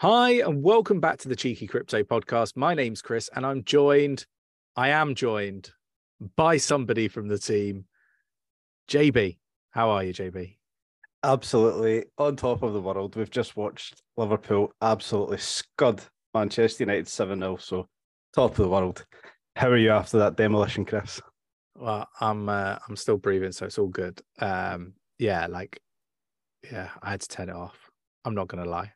Hi, and welcome back to the Cheeky Crypto Podcast. My name's Chris, and I'm joined, I am joined by somebody from the team. JB, how are you, JB? Absolutely on top of the world. We've just watched Liverpool absolutely scud Manchester United 7 0. So, top of the world. How are you after that demolition, Chris? Well, I'm uh, I'm still breathing, so it's all good. Um, yeah, like, yeah, I had to turn it off. I'm not gonna lie.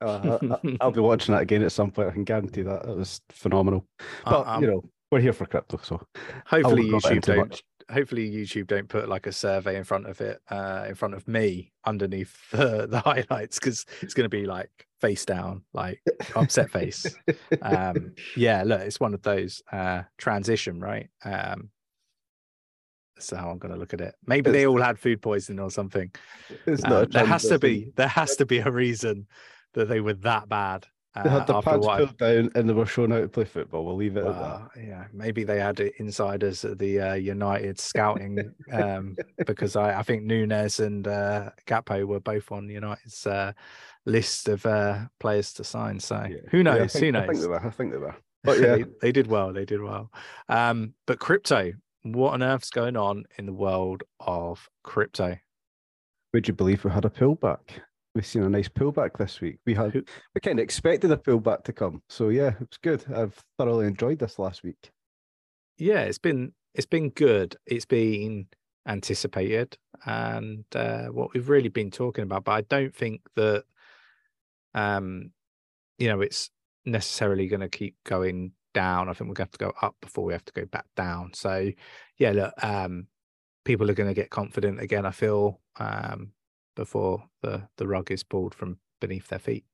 Uh, I, will be watching that again at some point. I can guarantee that it was phenomenal. But um, you know, we're here for crypto, so hopefully YouTube don't. Much. Hopefully YouTube don't put like a survey in front of it, uh, in front of me underneath the, the highlights because it's going to be like face down, like upset face. Um, yeah, look, it's one of those uh, transition, right? Um, that's how I'm going to look at it. Maybe it's, they all had food poisoning or something. Um, there has to be there has to be a reason that they were that bad. Uh, they had the pants pulled down and they were shown how to play football. We'll leave it uh, at that. Yeah, maybe they had insiders at the uh, United scouting um, because I, I, think Nunez and uh, Gakpo were both on United's uh, list of uh, players to sign. So yeah. who knows? Yeah, think, who knows? I think they were. I think they were. But yeah, they, they, did well. They did well. Um, but crypto, what on earth's going on in the world of crypto? Would you believe we had a pullback? We've seen a nice pullback this week. We had we kind of expected a pullback to come, so yeah, it was good. I've thoroughly enjoyed this last week. Yeah, it's been it's been good. It's been anticipated and uh, what we've really been talking about. But I don't think that um you know it's necessarily going to keep going down. I think we're going to have to go up before we have to go back down. So yeah, look, um people are going to get confident again. I feel um before the, the rug is pulled from beneath their feet.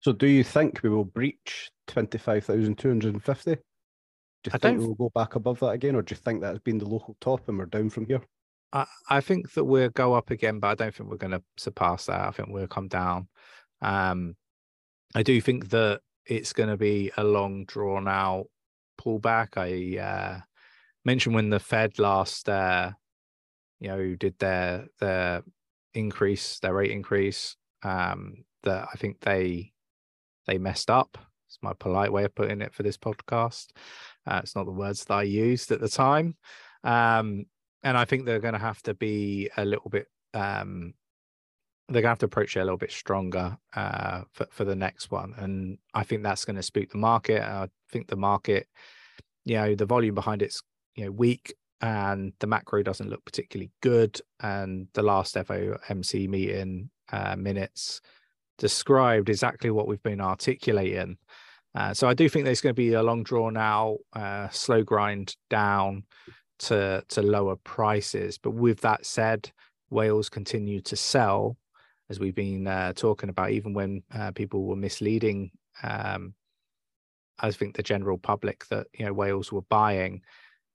So, do you think we will breach 25,250? Do you I think we'll go back above that again, or do you think that has been the local top and we're down from here? I, I think that we'll go up again, but I don't think we're going to surpass that. I think we'll come down. Um, I do think that it's going to be a long, drawn out pullback. I uh, mentioned when the Fed last, uh, you know, did their their increase, their rate increase, um, that I think they they messed up. It's my polite way of putting it for this podcast. Uh, it's not the words that I used at the time, um, and I think they're going to have to be a little bit. Um, they're going to have to approach it a little bit stronger uh, for for the next one, and I think that's going to spook the market. I think the market, you know, the volume behind it's you know weak and the macro doesn't look particularly good. And the last FOMC meeting uh, minutes described exactly what we've been articulating. Uh, so I do think there's going to be a long drawn out, uh, slow grind down to to lower prices. But with that said, whales continue to sell, as we've been uh, talking about, even when uh, people were misleading. Um, I think the general public that you know whales were buying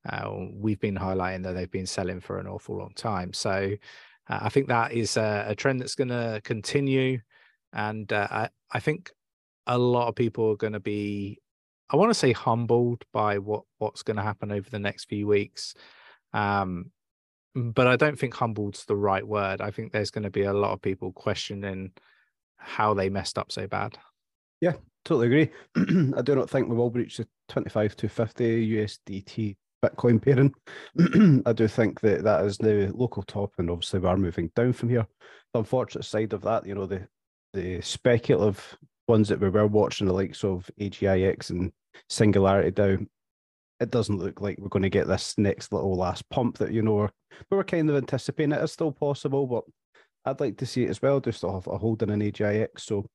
uh, we've been highlighting that they've been selling for an awful long time. So uh, I think that is a, a trend that's going to continue. And uh, I, I think a lot of people are going to be, I want to say, humbled by what what's going to happen over the next few weeks. Um, but I don't think humbled's the right word. I think there's going to be a lot of people questioning how they messed up so bad. Yeah, totally agree. I do not think we will reach the 25 to 50 USDT Bitcoin pairing. I do think that that is the local top, and obviously we are moving down from here. The unfortunate side of that, you know, the the speculative ones that we were watching, the likes of AGIX and Singularity down, it doesn't look like we're going to get this next little last pump that you know we're, we are kind of anticipating. It is still possible, but I'd like to see it as well. Just to have a holding an AGIX, so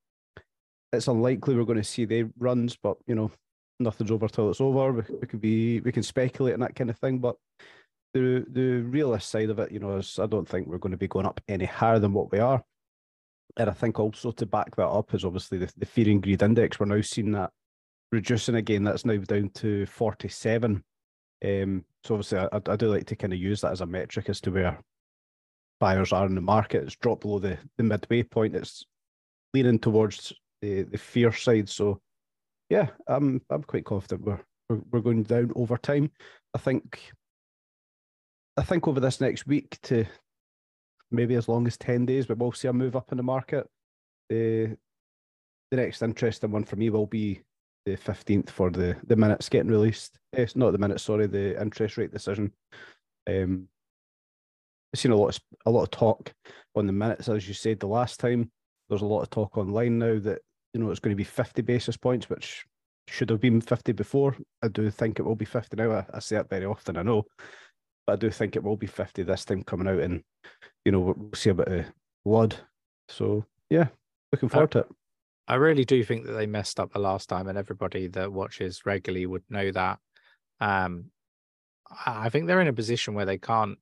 it's unlikely we're going to see the runs, but you know nothing's over till it's over. We, we can be we can speculate and that kind of thing, but the the realist side of it, you know, is I don't think we're going to be going up any higher than what we are. And I think also to back that up is obviously the, the fear and greed index. We're now seeing that reducing again. That's now down to 47. Um, so obviously, I, I do like to kind of use that as a metric as to where buyers are in the market. It's dropped below the, the midway point. It's leaning towards the, the fear side. So yeah, I'm I'm quite confident we're, we're going down over time. I think I think over this next week to maybe as long as ten days, we will see a move up in the market. The the next interesting one for me will be the 15th for the, the minutes getting released. It's not the minutes, sorry, the interest rate decision. Um, I've seen a lot of a lot of talk on the minutes, as you said the last time. There's a lot of talk online now that you know it's going to be 50 basis points, which should have been 50 before. I do think it will be 50 now. I, I say that very often, I know, but I do think it will be 50 this time coming out, and you know we'll see a bit of blood. So yeah, looking forward to it. I really do think that they messed up the last time, and everybody that watches regularly would know that. Um, I think they're in a position where they can't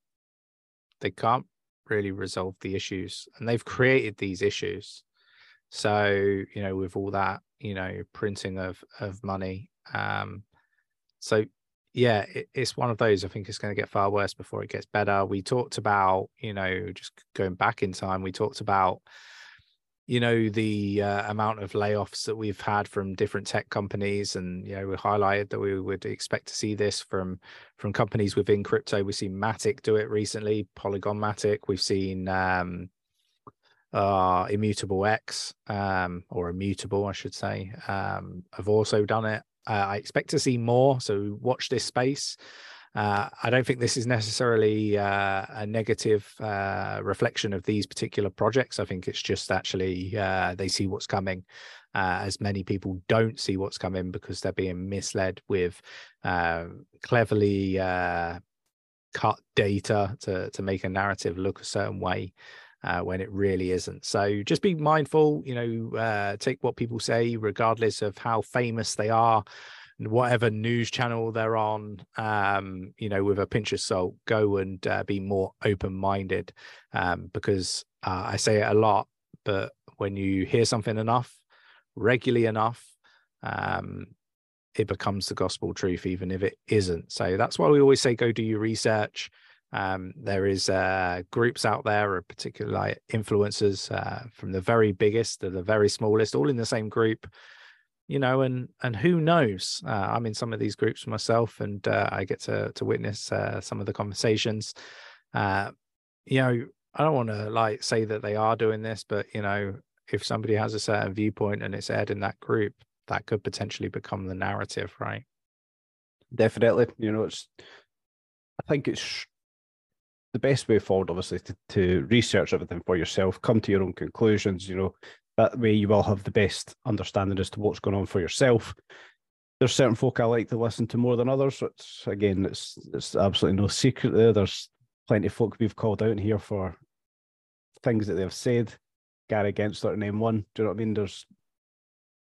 they can't really resolve the issues, and they've created these issues. So you know, with all that you know printing of of money, um, so yeah, it, it's one of those. I think it's going to get far worse before it gets better. We talked about you know just going back in time. We talked about you know the uh, amount of layoffs that we've had from different tech companies and you know we highlighted that we would expect to see this from from companies within crypto we've seen matic do it recently polygon matic we've seen um uh immutable x um or immutable i should say um have also done it uh, i expect to see more so watch this space uh, I don't think this is necessarily uh, a negative uh, reflection of these particular projects. I think it's just actually uh, they see what's coming, uh, as many people don't see what's coming because they're being misled with uh, cleverly cut data to to make a narrative look a certain way. When it really isn't. So just be mindful, you know, take what people say, regardless of how famous they are whatever news channel they're on, um, you know, with a pinch of salt, go and uh, be more open minded um, because uh, I say it a lot, but when you hear something enough, regularly enough, um, it becomes the gospel truth, even if it isn't. So that's why we always say go do your research. Um, there is uh, groups out there, or particularly like influencers uh, from the very biggest to the very smallest, all in the same group you know, and and who knows? Uh, I'm in some of these groups myself, and uh, I get to to witness uh, some of the conversations. Uh, you know, I don't want to like say that they are doing this, but you know, if somebody has a certain viewpoint and it's aired in that group, that could potentially become the narrative, right? Definitely. You know, it's. I think it's the best way forward, obviously, to, to research everything for yourself, come to your own conclusions. You know, that way, you will have the best understanding as to what's going on for yourself. There's certain folk I like to listen to more than others. It's again, it's it's absolutely no secret there. There's plenty of folk we've called out here for things that they've said. Gary Gensler name one. Do you know what I mean? There's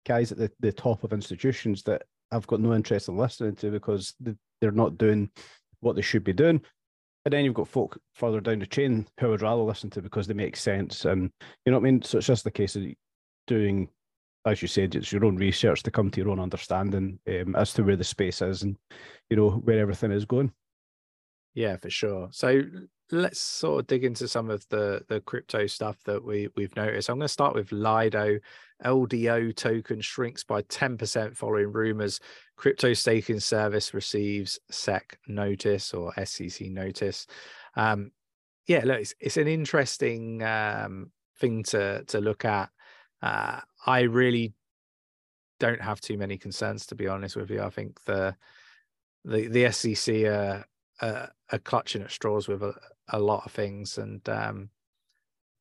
guys at the, the top of institutions that I've got no interest in listening to because they're not doing what they should be doing. And then you've got folk further down the chain who I would rather listen to because they make sense. And you know what I mean? So it's just the case of doing, as you said, it's your own research to come to your own understanding um, as to where the space is and you know where everything is going. Yeah, for sure. So let's sort of dig into some of the the crypto stuff that we we've noticed. I'm going to start with Lido. LDO token shrinks by 10% following rumors. Crypto staking service receives SEC notice or SEC notice. Um, yeah, look, it's, it's an interesting um, thing to to look at. Uh, I really don't have too many concerns, to be honest with you. I think the the the SEC are, are, are clutching at straws with a, a lot of things, and um,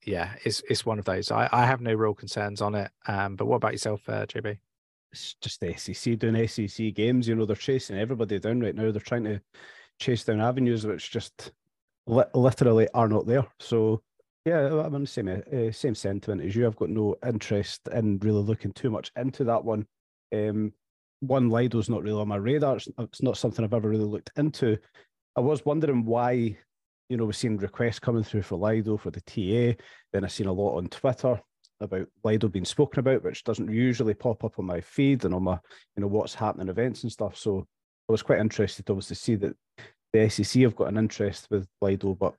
yeah, it's it's one of those. I, I have no real concerns on it. Um, but what about yourself, uh, JB? It's just the SEC doing SEC games. You know, they're chasing everybody down right now. They're trying to chase down avenues which just li- literally are not there. So yeah, I'm on the same uh, same sentiment as you. I've got no interest in really looking too much into that one. Um, one Lido's not really on my radar. It's, not something I've ever really looked into. I was wondering why, you know, we've seen requests coming through for Lido for the TA. Then I've seen a lot on Twitter about Lido being spoken about, which doesn't usually pop up on my feed and on my, you know, what's happening events and stuff. So I was quite interested, obviously, to see that the SEC have got an interest with Lido, but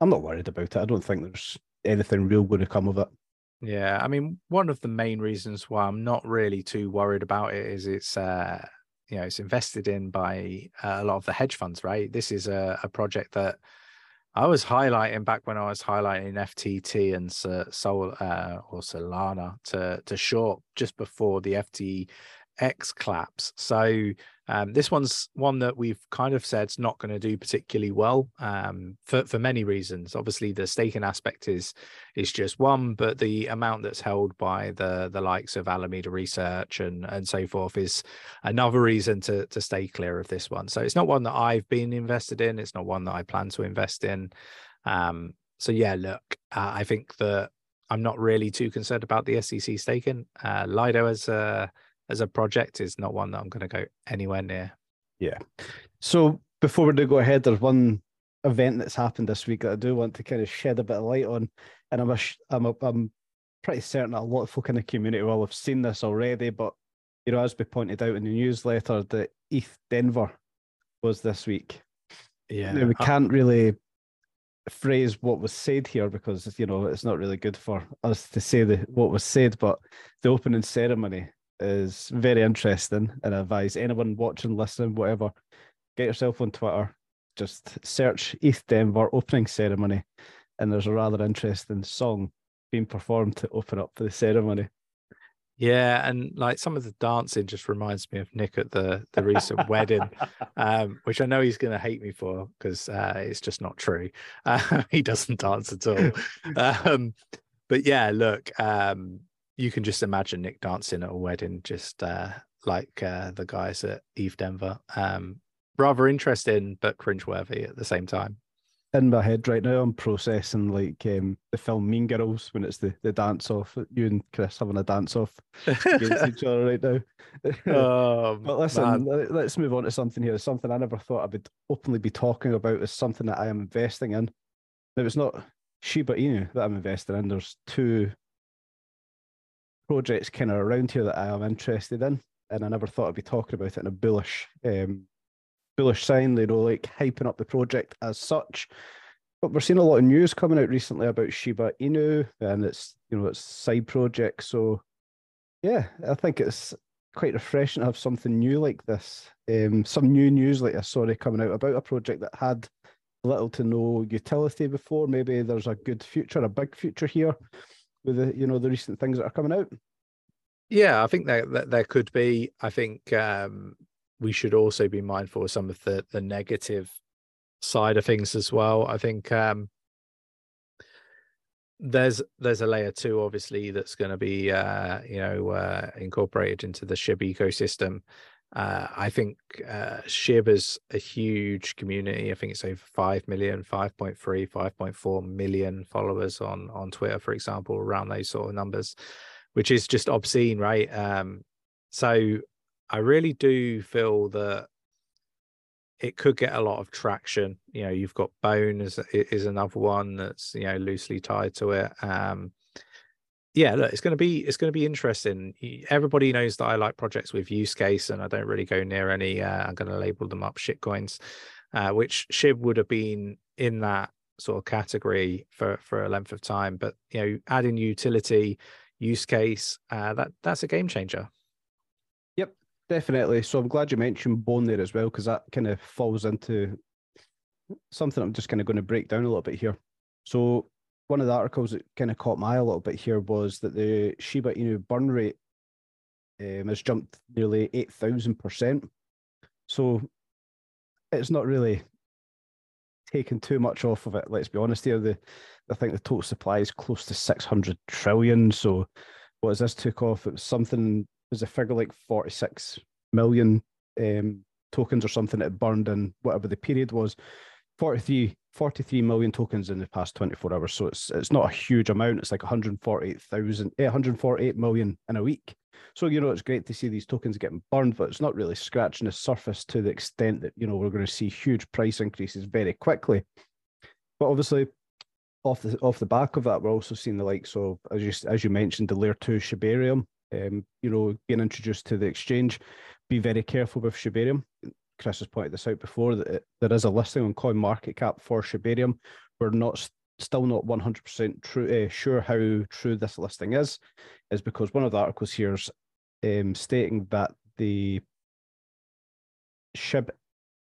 I'm not worried about it. I don't think there's anything real going to come of it. Yeah, I mean, one of the main reasons why I'm not really too worried about it is it's uh, you know it's invested in by uh, a lot of the hedge funds, right? This is a, a project that I was highlighting back when I was highlighting FTT and Sol uh, or Solana to to short just before the FTX collapse. So um, this one's one that we've kind of said is not going to do particularly well um, for for many reasons. Obviously, the staking aspect is is just one, but the amount that's held by the the likes of Alameda Research and and so forth is another reason to to stay clear of this one. So it's not one that I've been invested in. It's not one that I plan to invest in. Um, so yeah, look, uh, I think that I'm not really too concerned about the SEC staking. Uh, Lido has. a as a project is not one that I'm going to go anywhere near. Yeah. So before we do go ahead, there's one event that's happened this week that I do want to kind of shed a bit of light on, and I'm a, I'm a, I'm pretty certain that a lot of folk in the community will have seen this already. But you know, as we pointed out in the newsletter, the ETH Denver was this week. Yeah, now, we can't really phrase what was said here because you know it's not really good for us to say the what was said. But the opening ceremony is very interesting and I advise anyone watching, listening, whatever, get yourself on Twitter, just search ETH Denver opening ceremony, and there's a rather interesting song being performed to open up for the ceremony. Yeah, and like some of the dancing just reminds me of Nick at the the recent wedding, um, which I know he's going to hate me for because uh, it's just not true. Uh, he doesn't dance at all. Um, but yeah, look, um, you can just imagine Nick dancing at a wedding, just uh, like uh, the guys at ETH Denver. Um, rather interesting, but cringeworthy at the same time. In my head right now, I'm processing like um, the film Mean Girls when it's the, the dance off, you and Chris having a dance off against each other right now. Oh, but listen, man. let's move on to something here. Something I never thought I would openly be talking about is something that I am investing in. Now, it's not Shiba Inu that I'm investing in. There's two projects kind of around here that I am interested in, and I never thought I'd be talking about it in a bullish, um, bullish sign. You know, like hyping up the project as such. But we're seeing a lot of news coming out recently about Shiba Inu and its, you know, its side project. So, yeah, I think it's quite refreshing to have something new like this. Um, some new news like this, sorry, coming out about a project that had little to no utility before. Maybe there's a good future, a big future here with the you know the recent things that are coming out? Yeah, I think that, that there could be. I think um, we should also be mindful of some of the the negative side of things as well. I think um, there's there's a layer two obviously that's going to be uh, you know uh, incorporated into the SHIB ecosystem uh, I think uh, is a huge community. I think it's over 5 million, 5.3, 5.4 million followers on, on Twitter, for example, around those sort of numbers, which is just obscene, right? Um, so I really do feel that it could get a lot of traction. You know, you've got Bone is, is another one that's, you know, loosely tied to it. Um, yeah, look, it's going to be it's going to be interesting. Everybody knows that I like projects with use case, and I don't really go near any. Uh, I'm going to label them up shit coins, uh, which Shib would have been in that sort of category for for a length of time. But you know, adding utility, use case, uh, that that's a game changer. Yep, definitely. So I'm glad you mentioned Bone there as well, because that kind of falls into something I'm just kind of going to break down a little bit here. So one of the articles that kind of caught my eye a little bit here was that the Shiba Inu burn rate um, has jumped nearly 8,000%. So it's not really taken too much off of it. Let's be honest here. The I think the total supply is close to 600 trillion. So what has this took off? It was something, it was a figure like 46 million um, tokens or something that burned in whatever the period was. 43, 43 million tokens in the past 24 hours. So it's it's not a huge amount. It's like 148,000, eh, 148 million in a week. So, you know, it's great to see these tokens getting burned, but it's not really scratching the surface to the extent that, you know, we're going to see huge price increases very quickly. But obviously, off the off the back of that, we're also seeing the likes of, as you as you mentioned, the layer two Shibarium, um, you know, being introduced to the exchange. Be very careful with Shibarium. Chris has pointed this out before that it, there is a listing on CoinMarketCap for Shibarium. We're not still not 100% true, uh, sure how true this listing is, is because one of the articles here is um, stating that the SHIB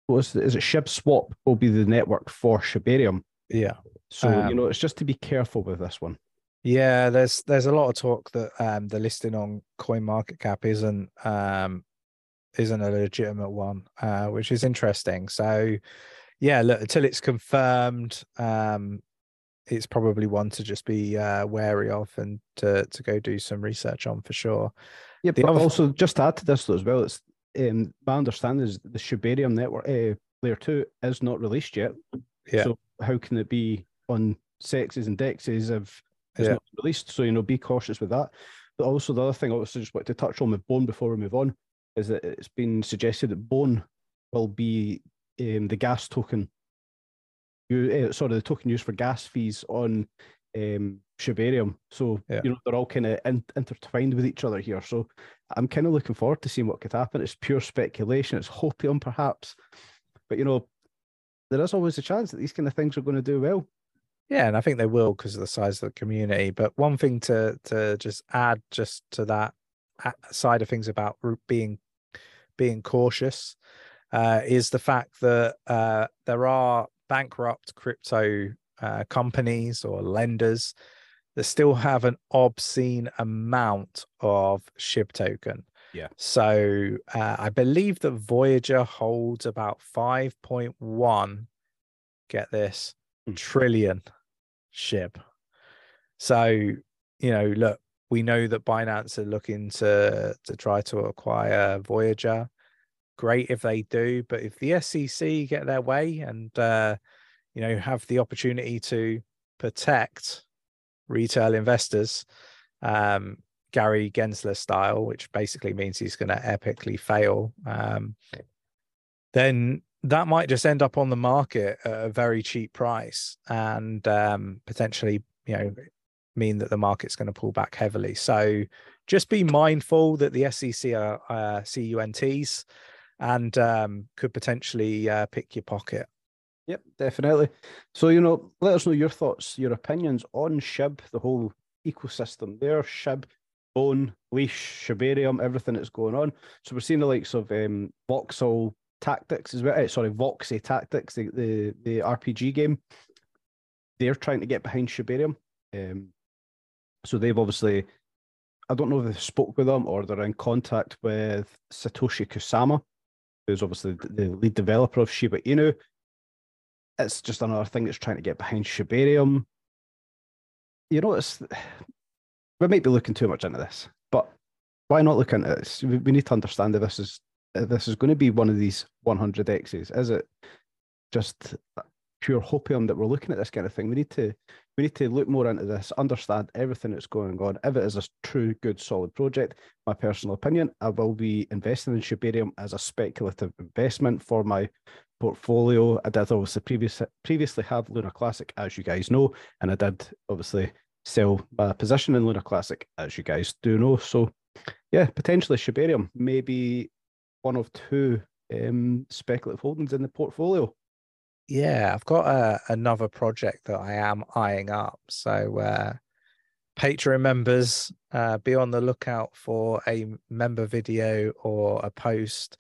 was is it ShibaSwap will be the network for Shibarium. Yeah. So you Um, know, it's just to be careful with this one. Yeah, there's there's a lot of talk that um the listing on CoinMarketCap isn't um isn't a legitimate one, uh, which is interesting. So yeah, look, until it's confirmed, um it's probably one to just be uh wary of and to to go do some research on for sure. Yeah, The but other- also just to add to this though as well, it's um, my understanding is the Shibarium network uh, layer two is not released yet. Yeah. So how can it be on CEXes and DEXes if it's Yeah. not released? So you know, be cautious with that. But also the other thing I also just want to touch on with Bone before we move on is that it's been suggested that Bone will be um, the gas token. You, uh, sorry, the token used for gas fees on um, Shibarium. So Yeah. you know they're all kind of in, intertwined with each other here. So I'm kind of looking forward to seeing what could happen. It's pure speculation. It's hopium, perhaps, but you know there is always a chance that these kind of things are going to do well. Yeah, and I think they will because of the size of the community. But one thing to to just add just to that side of things about being being cautious uh, is the fact that uh, there are bankrupt crypto uh, companies or lenders that still have an obscene amount of SHIB token. Yeah. So uh, I believe that Voyager holds about 5.1, get this, Hmm. trillion SHIB. So, you know, look, we know that Binance are looking to to try to acquire Voyager. Great if they do, but if the SEC get their way and uh, you know have the opportunity to protect retail investors, um, Gary Gensler style, which basically means he's going to epically fail, um, then that might just end up on the market at a very cheap price and um, potentially, you know, mean that the market's going to pull back heavily. So just be mindful that the SEC are uh, CUNTs and um, could potentially uh, pick your pocket. Yep, definitely. So, you know, let us know your thoughts, your opinions on SHIB, the whole ecosystem there, SHIB, Bone, Leash, Shibarium, everything that's going on. So we're seeing the likes of um, Voxel Tactics as well. eh, sorry, Voxie Tactics, the, the, the RPG game. They're trying to get behind Shibarium. Um, so they've obviously, I don't know if they've spoke with them or they're in contact with Shytoshi Kusama, who's obviously the, lead developer of Shiba Inu it's just another thing that's trying to get behind Shibarium. You know, it's we might be looking too much into this, but why not look into this? We, need to understand that this is this is going to be one of these 100 X's. Is it just pure hopium that we're looking at this kind of thing? We need to we need to look more into this, understand everything that's going on. If it is a true, good, solid project, my personal opinion, I will be investing in Shibarium as a speculative investment for my portfolio. I did obviously previous, previously have Luna Classic, as you guys know, and I did obviously sell my position in Luna Classic, as you guys do know. So, yeah, potentially Shibarium, maybe one of two um, speculative holdings in the portfolio. Yeah, I've got uh, another project that I am eyeing up. So, uh, Patreon members, uh, be on the lookout for a member video or a post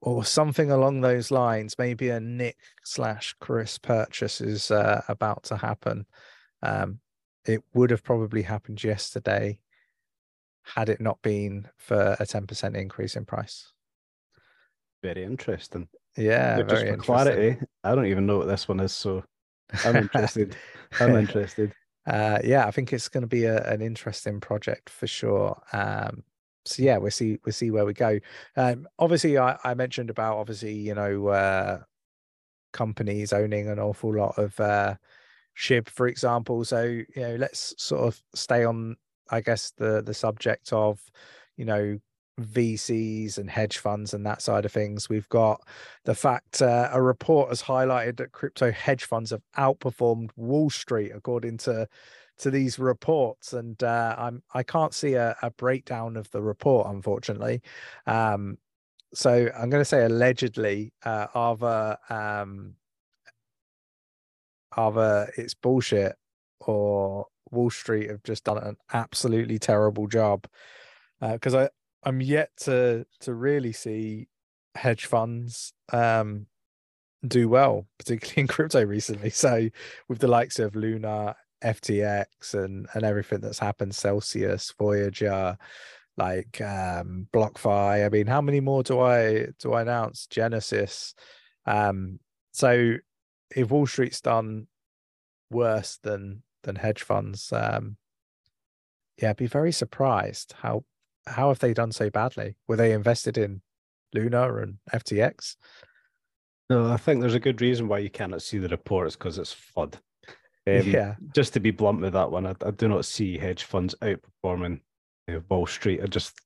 or something along those lines. Maybe a Nick slash Chris purchase is uh, about to happen. Um, it would have probably happened yesterday had it not been for a 10% increase in price. Very interesting. Yeah, But just very for clarity, I don't even know what this one is, so I'm interested. I'm interested. uh yeah i think it's going to be a, an interesting project for sure. Um so yeah we'll see we'll see where we go. Um obviously i i mentioned about obviously you know uh companies owning an awful lot of uh shib for example. So you know let's sort of stay on i guess the the subject of you know VCs and hedge funds and that side of things. We've got the fact uh, a report has highlighted that crypto hedge funds have outperformed Wall Street according to to these reports, and uh, I'm I can't see a, a breakdown of the report unfortunately. Um, so I'm going to say allegedly, uh, either um, either it's bullshit or Wall Street have just done an absolutely terrible job because I I'm yet to to really see hedge funds um do well, particularly in crypto recently. So with the likes of Luna, FTX, and and everything that's happened, Celsius, Voyager, like um BlockFi. I mean, how many more do I do I announce? Genesis. Um, so if Wall Street's done worse than than hedge funds, um, yeah, I'd be very surprised how how have they done so badly? Were they invested in Luna and FTX? No, I think there's a good reason why you cannot see the reports because it's FUD. Um, yeah. Just to be blunt with that one, I, I do not see hedge funds outperforming you know, Wall Street. I just,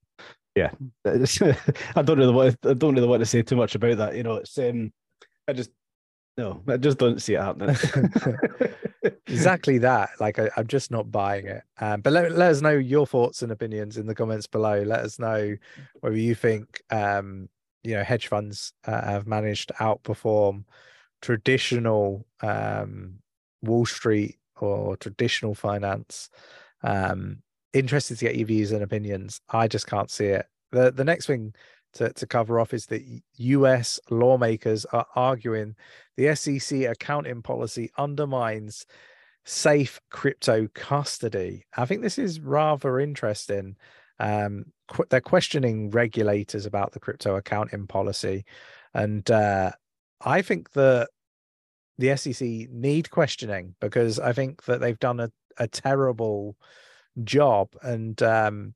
yeah, I don't really want. I don't really want to say too much about that. You know, it's um, I just no, I just don't see it happening. exactly that. Like I, am just not buying it. Um, but let, let us know your thoughts and opinions in the comments below. Let us know whether you think um, you know hedge funds uh, have managed to outperform traditional um, Wall Street or traditional finance. Um, interested to get your views and opinions. I just can't see it. The the next thing to, to cover off is that US lawmakers are arguing the SEC accounting policy undermines safe crypto custody. I think this is rather interesting. Um, qu- they're questioning regulators about the crypto accounting policy. And uh, I think that the SEC need questioning because I think that they've done a, a terrible job. And um,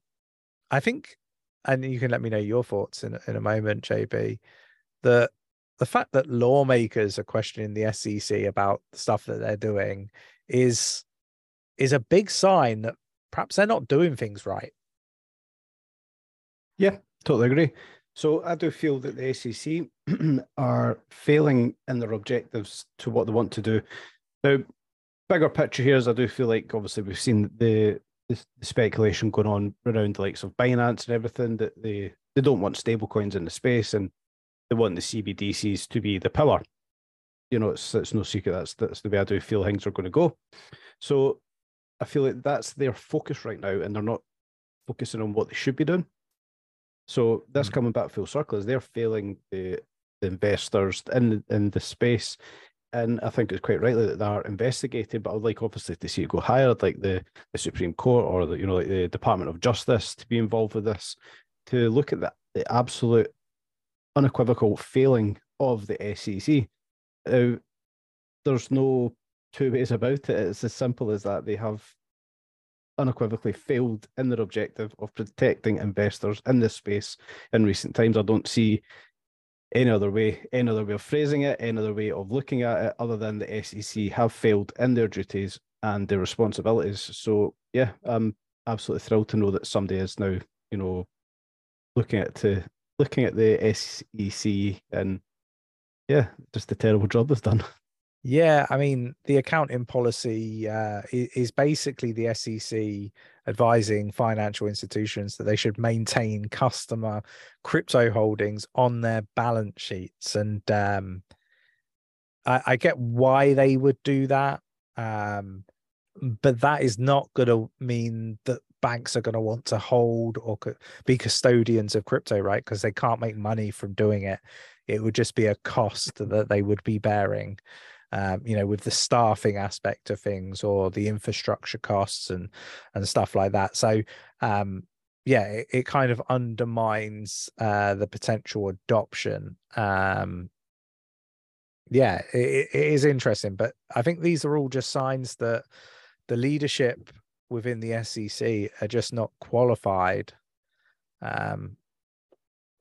I think and you can let me know your thoughts in in a moment, JB. The the fact that lawmakers are questioning the SEC about the stuff that they're doing is is a big sign that perhaps they're not doing things right. Yeah, totally agree. So I do feel that the SEC are failing in their objectives to what they want to do. Now, bigger picture here is I do feel like obviously we've seen the the, the speculation going on around the likes of Binance and everything that they they don't want stablecoins in the space and they want the CBDCs to be the pillar. You know, it's it's no secret that's that's the way I do feel things are going to go. So I feel like that's their focus right now, and they're not focusing on what they should be doing. So that's mm-hmm. coming back full circle. Is they're failing the, the investors in in the space and I think it's quite rightly that they're investigated. But I'd like obviously to see it go higher. Like the, the Supreme Court or the you know like the Department of Justice to be involved with this, to look at the, the absolute unequivocal failing of the SEC. Uh, there's no two ways about it. It's as simple as that. They have unequivocally failed in their objective of protecting investors in this space in recent times. I don't see any other way, any other way of phrasing it, any other way of looking at it, other than the SEC have failed in their duties and their responsibilities. So yeah, I'm absolutely thrilled to know that somebody is now, you know, looking at to looking at the SEC and yeah, just a terrible job they've done. Yeah, I mean, the accounting policy uh, is basically the SEC advising financial institutions that they should maintain customer crypto holdings on their balance sheets. And um, I, I, get why they would do that. Um, but that is not going to mean that banks are going to want to hold or be custodians of crypto, right? Because they can't make money from doing it. It would just be a cost that they would be bearing um, you know, with the staffing aspect of things or the infrastructure costs and and stuff like that. So um, yeah, it, it, kind of undermines uh, the potential adoption. Um, yeah, it, it is interesting, but I think these are all just signs that the leadership within the SEC are just not qualified um,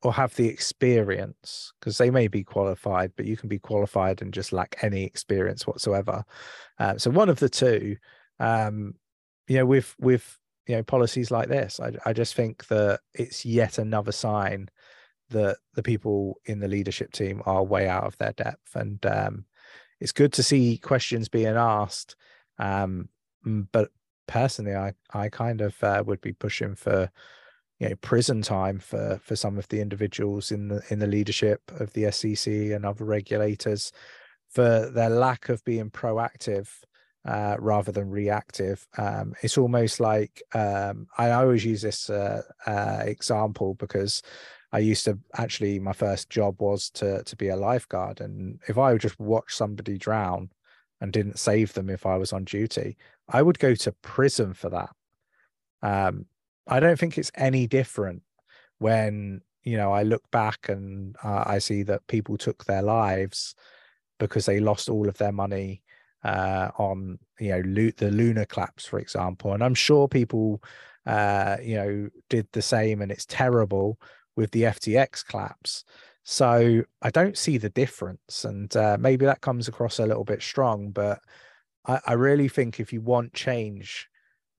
or have the experience because they may be qualified but you can be qualified and just lack any experience whatsoever. Um, so one of the two um, you know with with you know policies like this I, I just think that it's yet another sign that the people in the leadership team are way out of their depth. And um, it's good to see questions being asked um, but personally i i kind of uh, would be pushing for you know prison time for for some of the individuals in the in the leadership of the SEC and other regulators for their lack of being proactive uh, rather than reactive. Um, it's almost like um, I always use this uh, uh, example because I used to actually my first job was to to be a lifeguard, and if I would just watch somebody drown and didn't save them if I was on duty, I would go to prison for that. Um, I don't think it's any different when you know I look back and uh, I see that people took their lives because they lost all of their money uh, on you know the Luna collapse, for example, and I'm sure people uh, you know did the same, and it's terrible with the FTX collapse. So I don't see the difference, and uh, maybe that comes across a little bit strong, but I, I really think if you want change,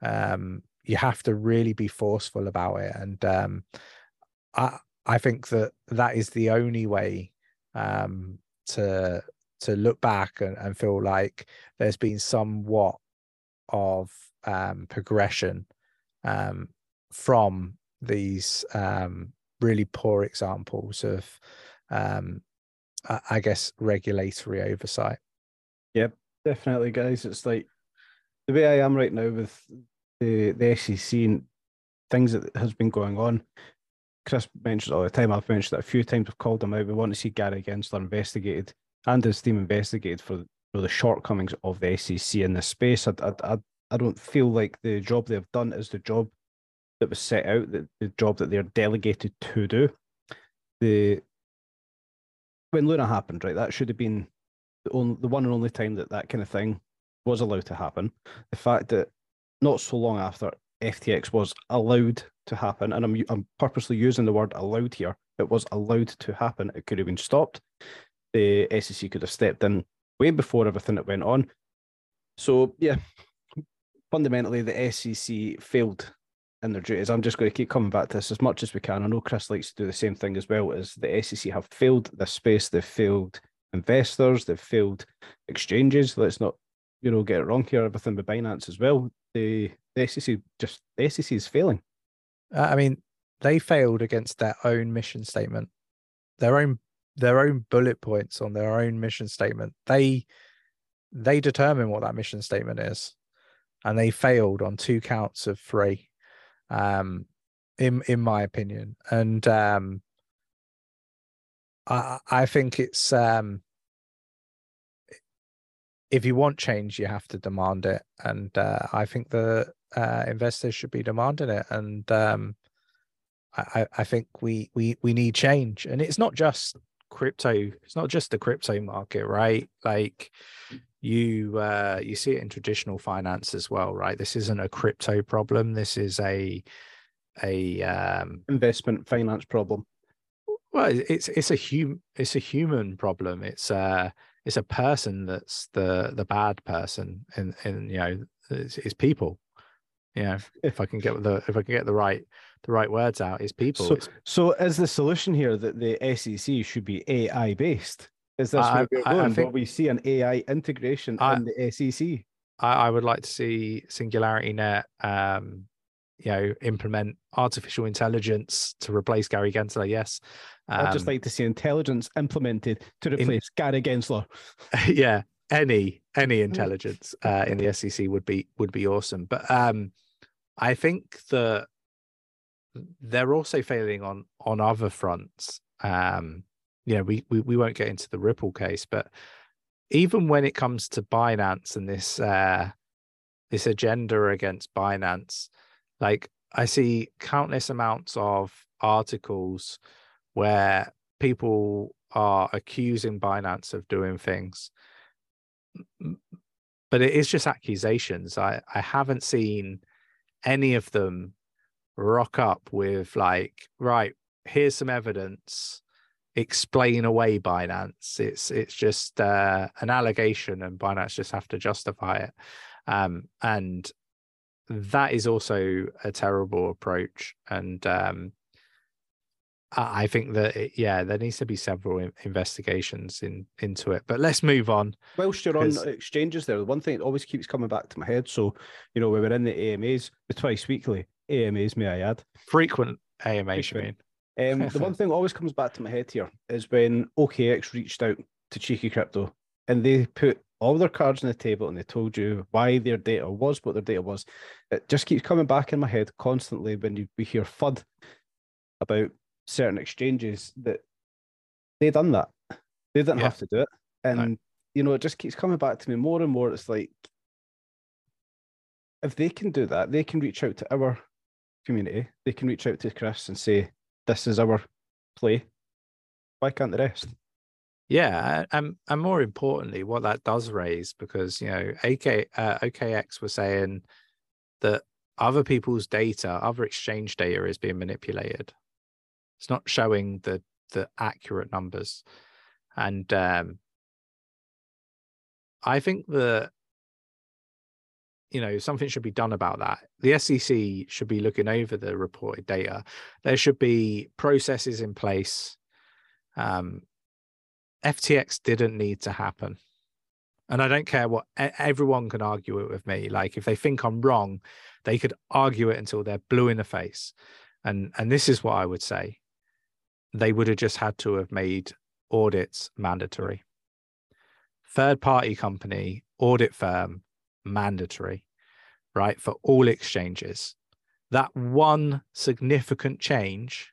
um, you have to really be forceful about it, and um, I I think that that is the only way um, to to look back and, and feel like there's been somewhat of um, progression um, from these um, really poor examples of, um, I guess, regulatory oversight. Yep, definitely, guys. It's like the way I am right now with the the SEC and things that has been going on. Chris mentions all the time. I've mentioned that a few times. I've called him out. We want to see Gary Gensler investigated and his team investigated for, for the shortcomings of the SEC in this space. I, I, I don't feel like the job they've done is the job that was set out, the, the job that they're delegated to do. The when Luna happened, right, that should have been the only, the one and only time that that kind of thing was allowed to happen. The fact that not so long after FTX was allowed to happen, and I'm I'm purposely using the word allowed here. It was allowed to happen. It could have been stopped the SEC could have stepped in way before everything that went on. So yeah, fundamentally the SEC failed in their duties. I'm just going to keep coming back to this as much as we can. I know Chris likes to do the same thing as well. As the SEC have failed this space, they've failed investors, they've failed exchanges. Let's not, you know, get it wrong here. Everything with Binance as well. The, the SEC just the SEC is failing. I mean, they failed against their own mission statement, their own their own bullet points on their own mission statement. They they determine what that mission statement is, and they failed on two counts of three, um, in in my opinion. And um, I I think it's um, if you want change, you have to demand it, and uh, I think the uh, investors should be demanding it, and um, I, I think we we we need change, and it's not just crypto. It's not just the crypto market right? Like you uh you see it in traditional finance as well right? This isn't a crypto problem. This is a a um investment finance problem. Well it's it's a hum it's a human problem. It's uh it's a person that's the the bad person and and you know it's, it's people you know if i can get the if i can get the right the right words out is people. So, so is the solution here that the SEC should be AI based? Is this I, where we're going? I, think, we see an AI integration I, in the SEC? I, I, would like to see SingularityNET, um, you know, implement artificial intelligence to replace Gary Gensler. Yes, um, I'd just um, like to see intelligence implemented to replace in, Gary Gensler. yeah, any any intelligence uh, in the SEC would be would be awesome. But um, I think that they're also failing on on other fronts. Um, you know, we, we we won't get into the Ripple case, but even when it comes to Binance and this uh, this agenda against Binance, like I see countless amounts of articles where people are accusing Binance of doing things, but it is just accusations. I I haven't seen any of them rock up with like, right, here's some evidence, explain away Binance. It's it's just uh, an allegation, and Binance just have to justify it. Um, and that is also a terrible approach. And um, I think that it, yeah, there needs to be several investigations in into it. But let's move on. Whilst you're on exchanges, there, the one thing that always keeps coming back to my head. So you know, we were in the AMAs twice weekly. AMAs, may I add? Frequent AMAs, Frequent. you mean? Um, the one thing that always comes back to my head here is when OKX reached out to Cheeky Crypto and they put all their cards on the table and they told you why their data was what their data was. It just keeps coming back in my head constantly when you, we hear FUD about certain exchanges that they done that. They didn't Yeah. have to do it. And No. you know, it just keeps coming back to me more and more. It's like if they can do that, they can reach out to our community. They can reach out to Chris and say, This is our play. Why can't the rest? Yeah, and and more importantly, what that does raise because you know AK uh, OKX was saying that other people's data, other exchange data, is being manipulated. It's not showing the the accurate numbers, and um, I think that you know something should be done about that. The SEC should be looking over the reported data. There should be processes in place. Um, FTX didn't need to happen. And I don't care what everyone can argue it with me. Like if they think I'm wrong, they could argue it until they're blue in the face. And and this is what I would say. They would have just had to have made audits mandatory. Third party company, audit firm, mandatory, right? For all exchanges. That one significant change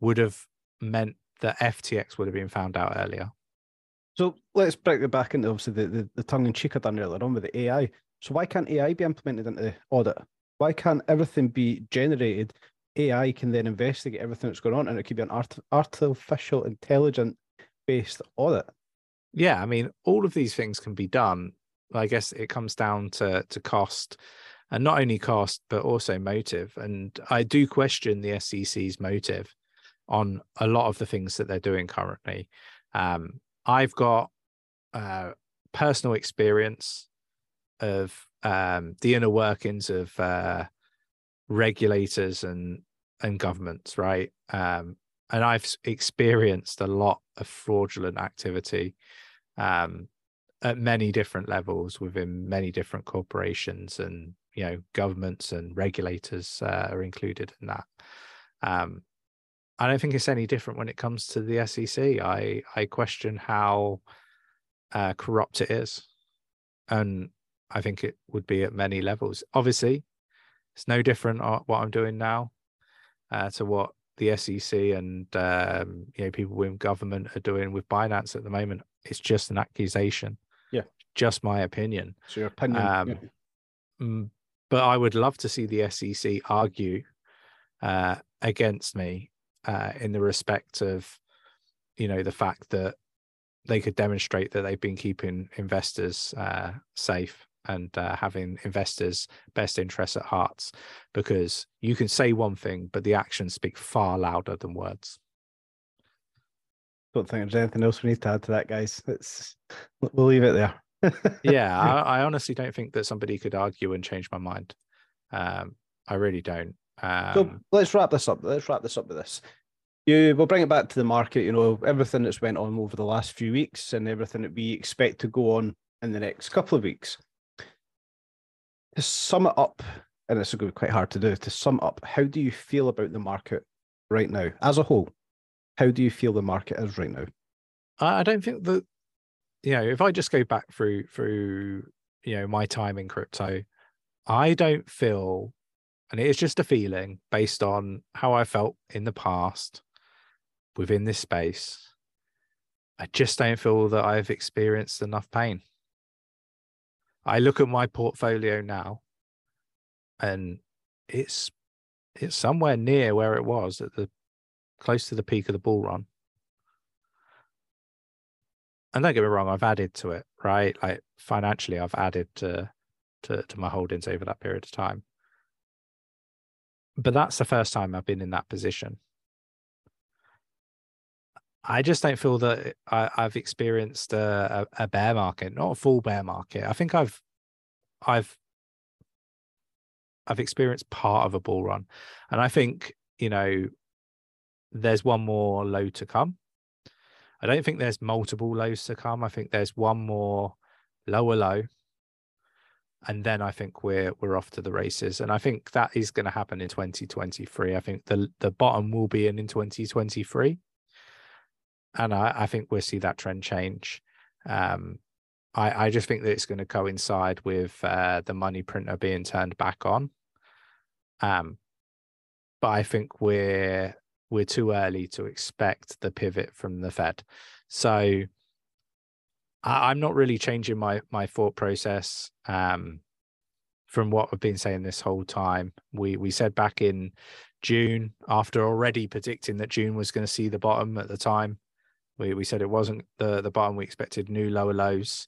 would have meant that FTX would have been found out earlier. So let's break it back into obviously the, the, the tongue in cheek I done earlier on with the AI. So why can't AI be implemented into the audit? Why can't everything be generated? AI can then investigate everything that's going on and it could be an art, artificial intelligent based audit. Yeah, I mean, all of these things can be done. I guess it comes down to to cost, and not only cost but also motive. And I do question the SEC's motive on a lot of the things that they're doing currently. Um, I've got uh, personal experience of um, the inner workings of uh, regulators and and governments, right? Um, and I've experienced a lot of fraudulent activity um, at many different levels within many different corporations, and you know, governments and regulators uh, are included in that. Um, I don't think it's any different when it comes to the SEC. I I question how uh, corrupt it is, and I think it would be at many levels. Obviously, it's no different uh, what I'm doing now uh, to what the SEC and um, you know people in government are doing with Binance at the moment. It's just an accusation. Yeah. just my opinion. So your opinion. Um, yeah. Mm, but I would love to see the SEC argue uh, against me uh, in the respect of, you know, the fact that they could demonstrate that they've been keeping investors uh, safe and uh, having investors' best interests at heart, Because you can say one thing, but the actions speak far louder than words. Don't think there's anything else we need to add to that, guys. It's we'll leave it there. yeah, I, I honestly don't think that somebody could argue and change my mind. Um, I really don't. Um, So let's wrap this up. Let's wrap this up with this. You we'll bring it back to the market, you know, everything that's went on over the last few weeks and everything that we expect to go on in the next couple of weeks. To sum it up, and it's going to be quite hard to do, to sum up, how do you feel about the market right now as a whole? How do you feel the market is right now? I I don't think that you know if I just go back through through you know my time in crypto, I don't feel, and it is just a feeling based on how I felt in the past within this space. I just don't feel that I've experienced enough pain. I look at my portfolio now, and it's it's somewhere near where it was at the close to the peak of the bull run and don't get me wrong, I've added to it, right? Like financially, I've added to to, to my holdings over that period of time. But that's the first time I've been in that position. I just don't feel that I, I've experienced a, a, a bear market, not a full bear market. I think I've I've I've experienced part of a bull run, and I think you know there's one more low to come. I don't think there's multiple lows to come. I think there's one more lower low. And then I think we're we're off to the races. And I think that is going to happen in 2023. I think the the bottom will be in in 2023. And I, I think we'll see that trend change. Um, I, I just think that it's going to coincide with uh, the money printer being turned back on. Um, but I think we're we're too early to expect the pivot from the Fed. So I, am not really changing my my thought process um, from what I've been saying this whole time. We we said back in June, after already predicting that June was going to see the bottom at the time, we we said it wasn't the the bottom. We expected new lower lows,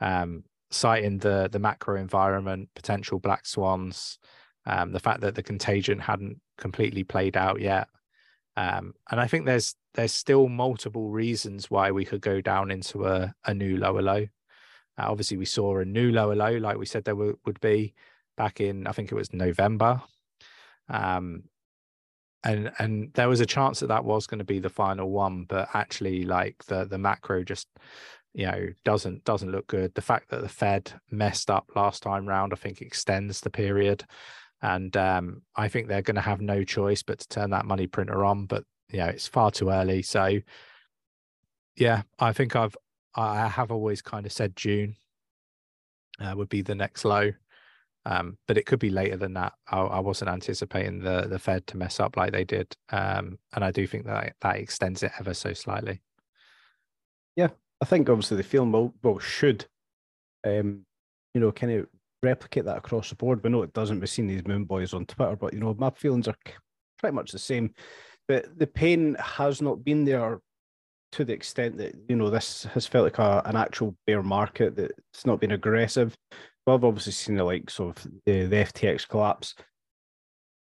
um, citing the the macro environment, potential black swans, um, the fact that the contagion hadn't completely played out yet. Um, and I think there's there's still multiple reasons why we could go down into a, a new lower low. Uh, obviously, we saw a new lower low, like we said there w- would be back in I think it was November, um, and and there was a chance that that was going to be the final one, but actually, like the the macro just you know doesn't doesn't look good. The fact that the Fed messed up last time round, I think, extends the period and um, I think they're going to have no choice but to turn that money printer on. But you know, it's far too early. So yeah, I think I've I have always kind of said June uh, would be the next low, um, but it could be later than that. I, I, wasn't anticipating the the Fed to mess up like they did, um, and I do think that that extends it ever so slightly. Yeah, I think obviously the film will, will should, um, you know, kind of replicate that across the board. We know it doesn't. We've seen these moon boys on Twitter, but you know, my feelings are pretty much the same. But the pain has not been there to the extent that you know this has felt like a, an actual bear market. That it's not been aggressive. But I've obviously seen the likes of the, the FTX collapse,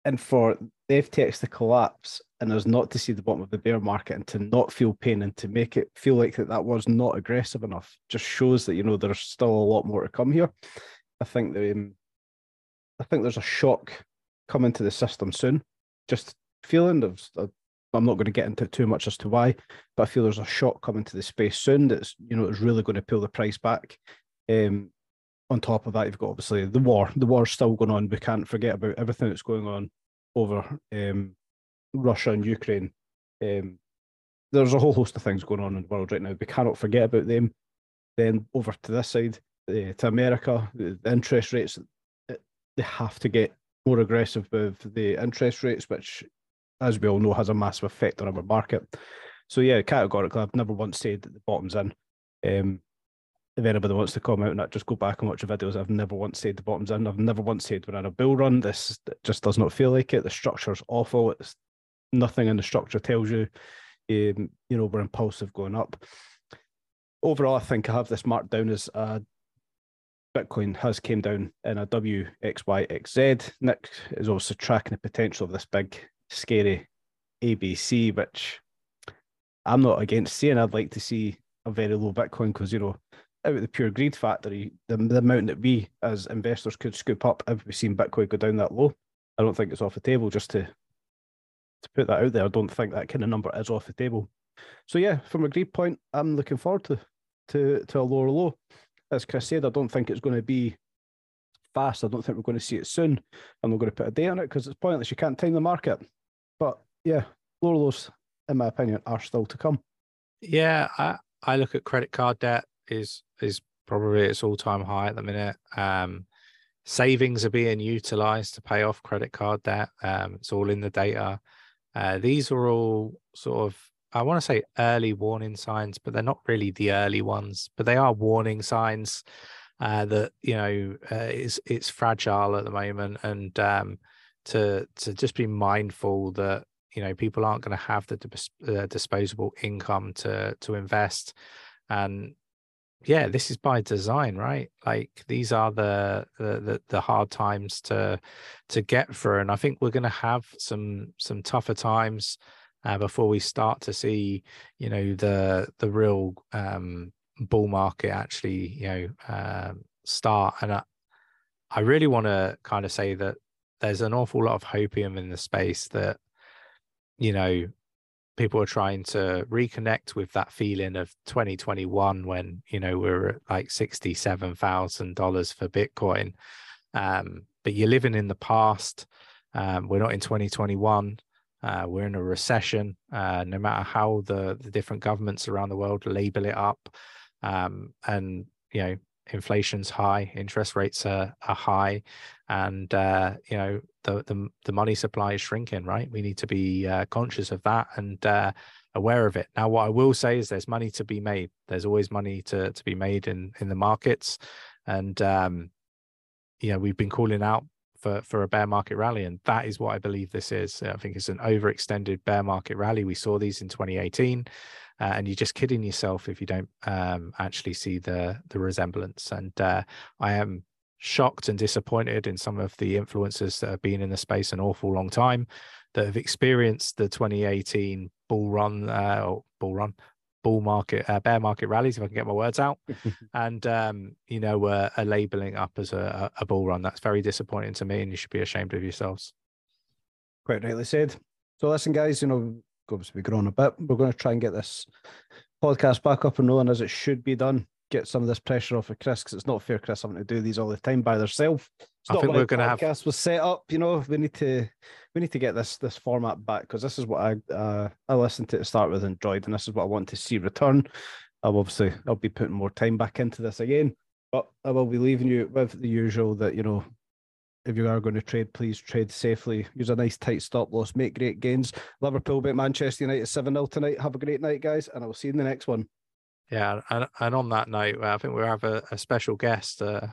and for the FTX to collapse and us not to see the bottom of the bear market and to not feel pain and to make it feel like that that was not aggressive enough just shows that you know there's still a lot more to come here I think the um, I think there's a shock coming to the system soon. Just feeling of uh, I'm not going to get into too much as to why, but I feel there's a shock coming to the space soon that's you know is really going to pull the price back. Um, on top of that, you've got obviously the war. The war's still going on. We can't forget about everything that's going on over um, Russia and Ukraine. Um, there's a whole host of things going on in the world right now. We cannot forget about them. Then over to this side, uh, to America, the interest rates, eh, they have to get more aggressive with the interest rates, which, as we all know, has a massive effect on our market. So yeah, categorically, I've never once said that the bottom's in. Um, if anybody wants to out and not just go back and watch the videos, I've never once said the bottom's in. I've never once said we're in a bull run. This just does not feel like it. The structure's awful. It's nothing in the structure tells you, um, you know, we're impulsive going up. Overall, I think I have this marked down as a Bitcoin has came down in a WXYXZ. Nick is also tracking the potential of this big, scary ABC, which I'm not against seeing. I'd like to see a very low Bitcoin because, you know, out of the pure greed factory, the, the amount that we as investors could scoop up if we've seen Bitcoin go down that low, I don't think it's off the table. Just to to put that out there, I don't think that kind of number is off the table. So yeah, from a greed point, I'm looking forward to to to a lower low as Chris said, I don't think it's going to be fast. I don't think we're going to see it soon. I'm not going to put a date on it because it's pointless. You can't time the market. But yeah, lower lows, in my opinion, are still to come. Yeah, I, I look at credit card debt is is probably its all time high at the minute. Um, savings are being utilized to pay off credit card debt. Um, it's all in the data. Uh, these are all sort of I want to say early warning signs, but they're not really the early ones, but they are warning signs uh, that you know uh, it's it's fragile at the moment, and um, to to just be mindful that you know people aren't going to have the uh, disposable income to to invest, and yeah, this is by design, right? Like these are the the the, the hard times to to get through, and I think we're going to have some some tougher times uh, before we start to see, you know, the the real um, bull market actually, you know, um, start. And I, I really want to kind of say that there's an awful lot of hopium in the space that, you know, people are trying to reconnect with that feeling of 2021 when you know we are at like sixty-seven thousand dollars for Bitcoin. Um, but you're living in the past. Um, we're not in 2021. Uh, we're in a recession. Uh, no matter how the, the different governments around the world label it up, um, and you know inflation's high, interest rates are, are high, and uh, you know the, the the money supply is shrinking. Right, we need to be uh, conscious of that and uh, aware of it. Now, what I will say is there's money to be made. There's always money to to be made in in the markets, and um, you know we've been calling out for for a bear market rally, and that is what I believe this is. I think it's an overextended bear market rally. We saw these in 2018 uh, and you're just kidding yourself if you don't um, actually see the the resemblance. And uh, I am shocked and disappointed in some of the influencers that have been in the space an awful long time that have experienced the 2018 bull run uh, or bull run bull market uh, bear market rallies if i can get my words out and um, you know uh, are labeling up as a, a bull run that's very disappointing to me and you should be ashamed of yourselves quite rightly said so listen guys you know obviously we've grown a bit. We're going to try and get this podcast back up and rolling as it should be done. Get some of this pressure off of Chris because it's not fair, Chris, having to do these all the time by themselves. I think we're going to have podcast was set up. You know, we need to we need to get this this format back because this is what I uh, I listened to to start with, enjoyed, and this is what I want to see return. I'll obviously I'll be putting more time back into this again, but I will be leaving you with the usual that you know if you are going to trade, please trade safely. Use a nice tight stop loss, make great gains. Liverpool beat Manchester United 7 0 tonight. Have a great night, guys, and I will see you in the next one. Yeah, and, and on that note, I think we'll have a, a special guest uh,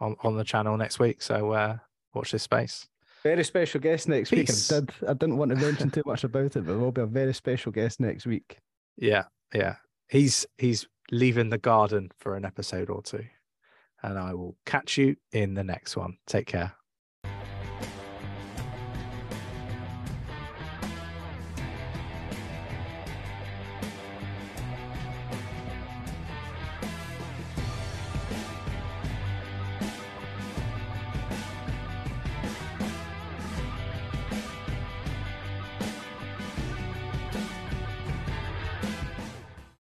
on, on the channel next week. So uh, watch this space. Very special guest next Peace. week. I, did, I didn't want to mention too much about it, but will be a very special guest next week. Yeah, yeah. He's he's leaving the garden for an episode or two and I will catch you in the next one. Take care.